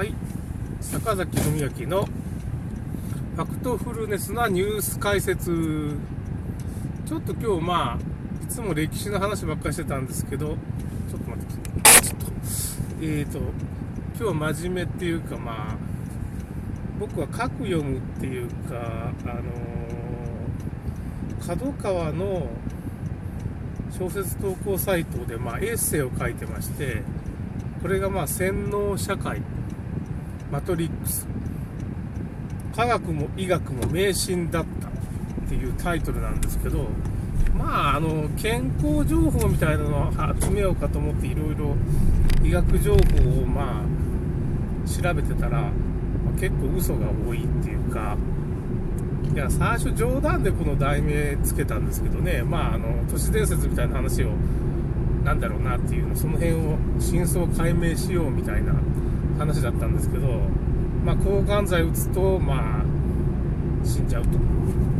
はい。坂崎文明のファクトフルネスなニュース解説。ちょっと今日まあいつも歴史の話ばっかりしてたんですけどちょっと待ってちょっと。えーと今日は真面目っていうかまあ僕は書く読むっていうかあのー角川の小説投稿サイトで、まあ、エッセイを書いてましてこれがまあ洗脳社会。マトリックス科学も医学も迷信だったっていうタイトルなんですけどまああの健康情報みたいなのを集めようかと思っていろいろ医学情報をまあ調べてたら、まあ結構嘘が多いっていうかいや最初冗談でこの題名つけたんですけどねまああの都市伝説みたいな話をなんだろうなっていうのその辺を真相解明しようみたいな話だったんですけどまあ抗がん剤打つとまあ死んじゃうと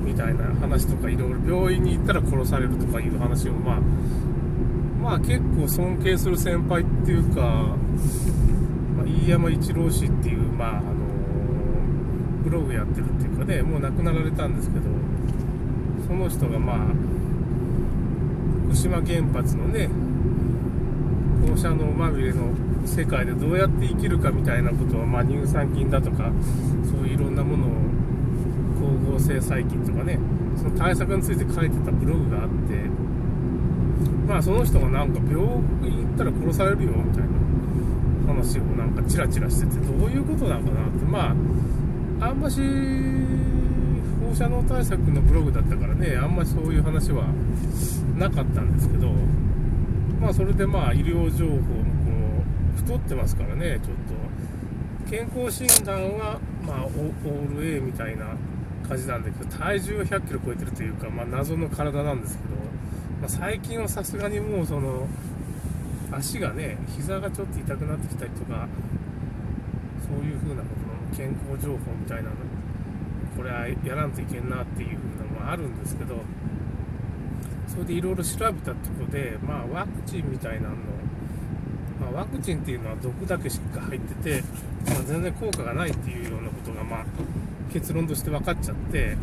みたいな話とかいろいろ病院に行ったら殺されるとかいう話をまあまあ結構尊敬する先輩っていうか、まあ、飯山一郎氏っていうまああのブログやってるっていうかねもう亡くなられたんですけどその人がまあ福島原発のね放射能まみれの世界でどうやって生きるかみたいなことを、まあ、乳酸菌だとかそういういろんなものを光合成細菌とかねその対策について書いてたブログがあってまあその人がなんか病院行ったら殺されるよみたいな話をなんかチラチラしててどういうことなのかなってまああんまし放射能対策のブログだったからねあんまりそういう話はなかったんですけどまあそれでまあ医療情報もこう太ってますからねちょっと。健康診断はまあオール A みたいな感じなんだけど体重は100キロ超えてるというかまあ謎の体なんですけど、まあ、最近はさすがにもうその足がね膝がちょっと痛くなってきたりとかそういう風なことの健康情報みたいなのこれはやらんといけんなっていう風なのもあるんですけどそれでいろいろ調べたところで、まあ、ワクチンみたいなの、まあ、ワクチンっていうのは毒だけしか入ってて、まあ、全然効果がないっていうようなことが、まあ、結論として分かっちゃって、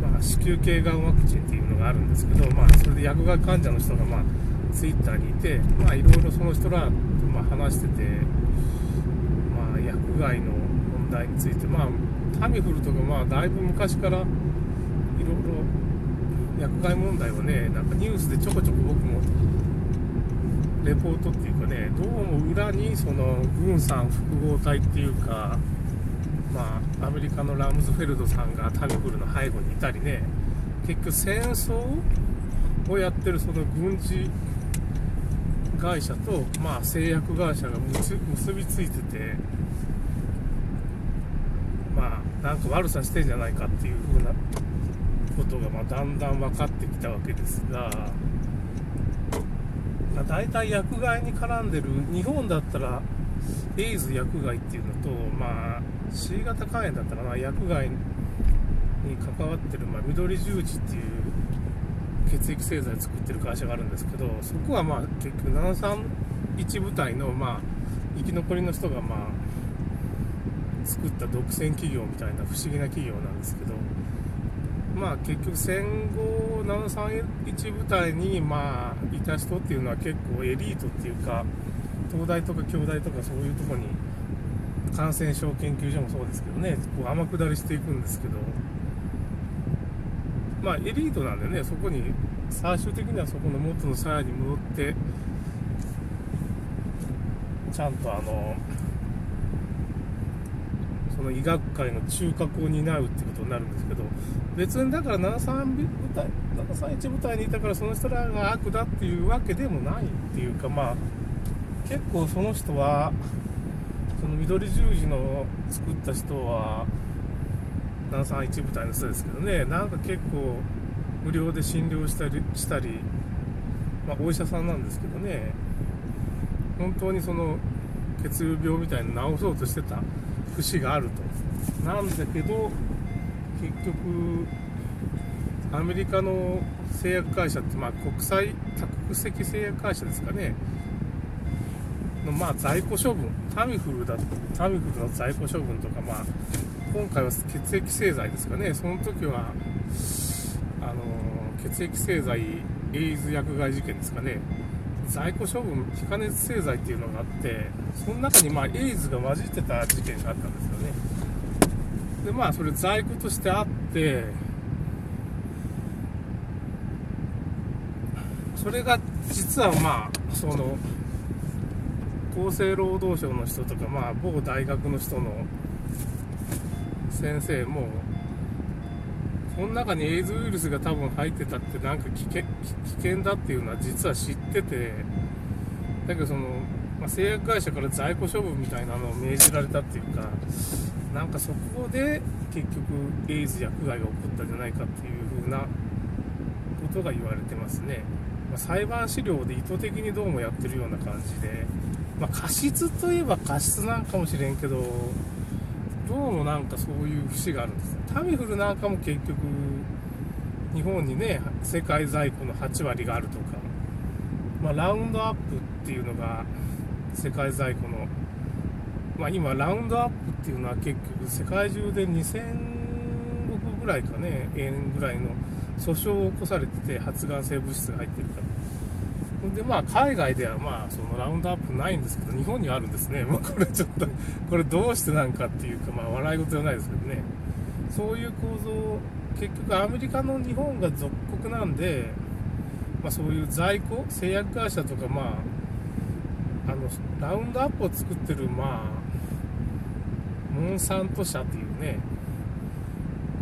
まあ、子宮頸がんワクチンっていうのがあるんですけど、まあ、それで薬害患者の人が、まあ、ツイッターにいて、まあ、いろいろその人らと、まあ、話してて、まあ、薬害の問題について、まあ、タミフルとか、まあ、だいぶ昔からいろいろ薬害問題はね、なんかニュースでちょこちょこ僕もレポートっていうかね、どうも裏にその軍産複合体っていうか、まあ、アメリカのラムズフェルドさんがタミフルの背後にいたりね、結局戦争をやってるその軍事会社と、まあ、製薬会社が結結びついてて、まあ、なんか悪さしてんじゃないかっていう風なことが、ま、だんだん分かってきたわけですが、まあ、大体薬害に絡んでる日本だったらエイズ薬害っていうのと、まあ、C 型肝炎だったらな薬害に関わってる、まあ、緑十字っていう血液製剤作ってる会社があるんですけどそこはまあ結局731部隊の、まあ、生き残りの人が、まあ、作った独占企業みたいな不思議な企業なんですけどまあ結局戦後731部隊にまあいた人っていうのは結構エリートっていうか東大とか京大とかそういうとこに感染症研究所もそうですけどねこう天下りしていくんですけどまあエリートなんでねそこに最終的にはそこの元の鞘に戻ってちゃんとあのその医学界の中核を担うってことになるんですけど別にだから73部隊731部隊にいたからその人らが悪だっていうわけでもないっていうかまあ結構その人はその緑十字の作った人は731部隊の人ですけどねなんか結構無料で診療したりしたり、まあ、お医者さんなんですけどね本当にその血流病みたいなの治そうとしてた節があると。なんだけど結局アメリカの製薬会社って、まあ、国際多国籍製薬会社ですかね。の、まあ、在庫処分、タミフルだタミフルの在庫処分とか、まあ、今回は血液製剤ですかね、その時はあの血液製剤エイズ薬害事件ですかね、在庫処分、非加熱製剤っていうのがあって、その中にまあエイズが混じってた事件があったんですよね。で、まあ、それ在庫としてあって、それが実はまあ、その、厚生労働省の人とか、まあ、某大学の人の先生も、その中にエイズウイルスが多分入ってたってなんか危険危険だっていうのは実は知っててだけどその、まあ、製薬会社から在庫処分みたいなのを命じられたっていうかなんかそこで結局エイズ薬害が起こったんじゃないかっていう風なことが言われてますね、まあ、裁判資料で意図的にどうもやってるような感じで、まあ、過失といえば過失なんかもしれんけどどうもなんかそういう節があるんですタミフルなんかも結局日本にね世界在庫の8割があるとか、まあ、ラウンドアップっていうのが世界在庫の、まあ、今ラウンドアップっていうのは結局世界中で2000億ぐらいかね円ぐらいの訴訟を起こされてて発がん性物質が入ってるか。らでまあ海外ではまあそのラウンドアップないんですけど日本にはあるんですね、もうこれちょっとこれどうしてなんかっていうかまあ笑い事じゃないですけどね。そういう構造結局アメリカの日本が属国なんで、まあ、そういう在庫製薬会社とかまああのラウンドアップを作ってるまあモンサント社っていうね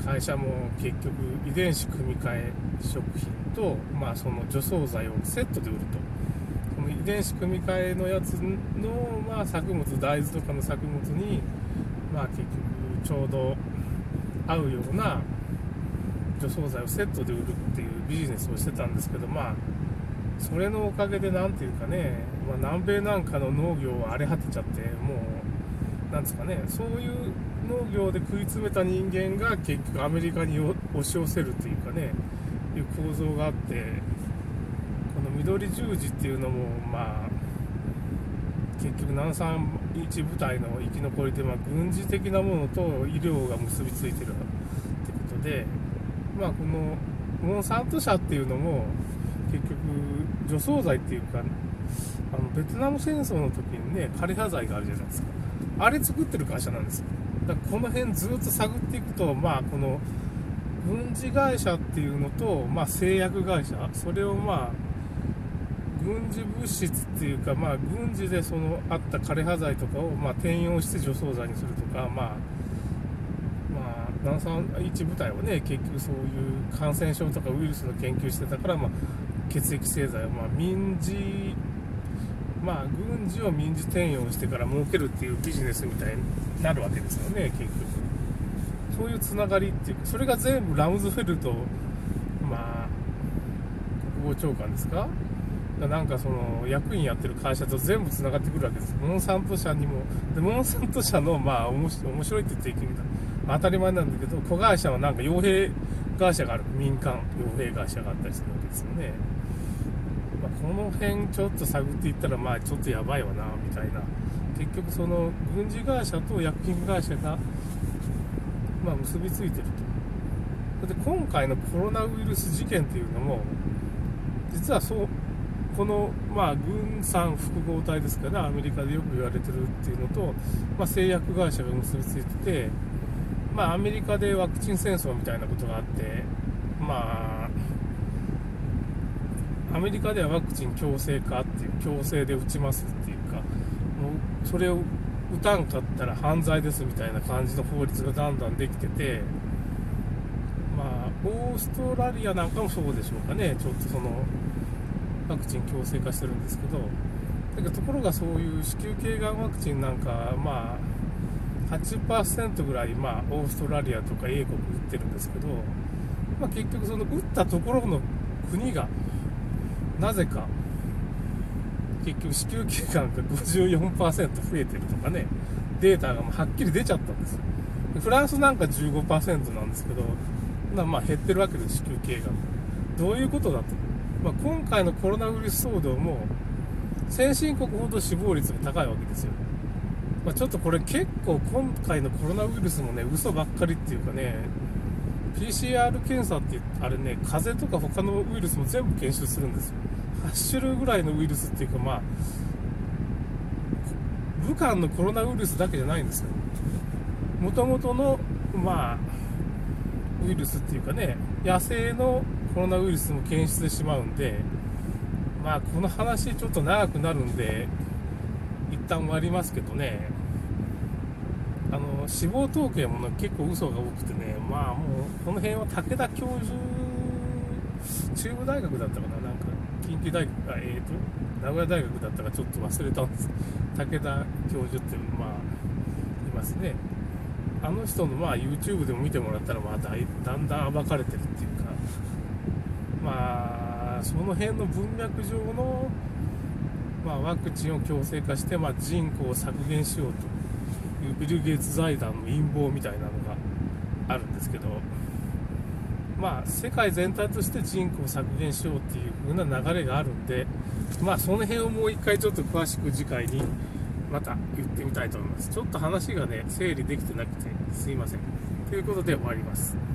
会社も結局遺伝子組み換え食品と、まあ、その除草剤をセットで売ると。その遺伝子組み換えのやつの、まあ、作物大豆とかの作物に、まあ、結局ちょうど合うような除草剤をセットで売るっていうビジネスをしてたんですけどまあそれのおかげで何ていうかね、まあ、南米なんかの農業は荒れ果てちゃってもうなんですかねそういう農業で食い詰めた人間が結局アメリカに押し寄せるっていうかねいう構造があってこの緑十字っていうのもまあ結局731部隊の生き残りで、まあ、軍事的なものと医療が結びついてるってことで、まあ、このモンサント社っていうのも結局除草剤っていうかあのベトナム戦争の時にね枯葉剤があるじゃないですか。あれ作ってる会社なんですよ。だからこの辺ずっと探っていくとまあこの軍事会社っていうのと、まあ、製薬会社それをまあ軍事物質っていうか、まあ、軍事でそのあった枯葉剤とかを、まあ、転用して除草剤にするとか、まあ、まあ、731部隊はね、結局そういう感染症とかウイルスの研究してたから、まあ、血液製剤を、まあ、民事、まあ、軍事を民事転用してから儲けるっていうビジネスみたいになるわけですよね、結局。そういうつながりっていうか、それが全部ラムズフェルト、まあ、国防長官ですか？なんかその役員やってる会社と全部つながってくるわけです。モンサント社にも、でモンサント社の、まあ、面白いって言っていけみたいけど、当たり前なんだけど、子会社はなんか傭兵会社がある、民間傭兵会社があったりするわけですよね。まあ、この辺ちょっと探っていったら、まあちょっとやばいわな、みたいな。結局その軍事会社と薬品会社が、まあ、結びついてると。で今回のコロナウイルス事件っていうのも、実はそうこの、まあ、軍産複合体ですから、アメリカでよく言われてるっていうのと、まあ、製薬会社が結びついてて、まあ、アメリカでワクチン戦争みたいなことがあって、まあ、アメリカではワクチン強制化っていう、強制で打ちますっていうか、もうそれを打たんかったら犯罪ですみたいな感じの法律がだんだんできてて、まあ、オーストラリアなんかもそうでしょうかね、ちょっとその、ワクチン強制化してるんですけど、だけどところがそういう子宮頸がんワクチンなんか、まあ、8%ぐらい、まあ、オーストラリアとか英国打ってるんですけど、まあ、結局その打ったところの国が、なぜか、結局子宮頸がんが54%増えてるとかね、データがもうはっきり出ちゃったんですよ。フランスなんか15%なんですけど、まあ減ってるわけです、子宮頸がん。どういうことだと。まあ、今回のコロナウイルス騒動も先進国ほど死亡率が高いわけですよ。まあ、ちょっとこれ結構今回のコロナウイルスもね、嘘ばっかりっていうかね、PCR 検査ってあれね、風邪とか他のウイルスも全部検出するんですよ。8種類ぐらいのウイルスっていうか、まあ、武漢のコロナウイルスだけじゃないんですよ。もともとの、まあ、ウイルスっていうかね、野生のコロナウイルスも検出してしまうんで、まあ、この話ちょっと長くなるんで、一旦終わりますけどね、あの死亡統計も、ね、結構嘘が多くてね、まあもう、この辺は武田教授、中部大学だったかな、なんか、近畿大学、あえーと、名古屋大学だったかちょっと忘れたんです。武田教授って、まあ、いますね。あの人のまあ YouTube でも見てもらったら、まあだ、だんだん暴かれてるっていうか、まあ、その辺の文脈上の、まあ、ワクチンを強制化して、まあ、人口を削減しようというビル・ゲイツ財団の陰謀みたいなのがあるんですけど、まあ、世界全体として人口を削減しようっていう風な流れがあるんで、まあ、その辺をもう一回ちょっと詳しく次回にまた言ってみたいと思います。ちょっと話がね、整理できてなくてすいません。ということで終わります。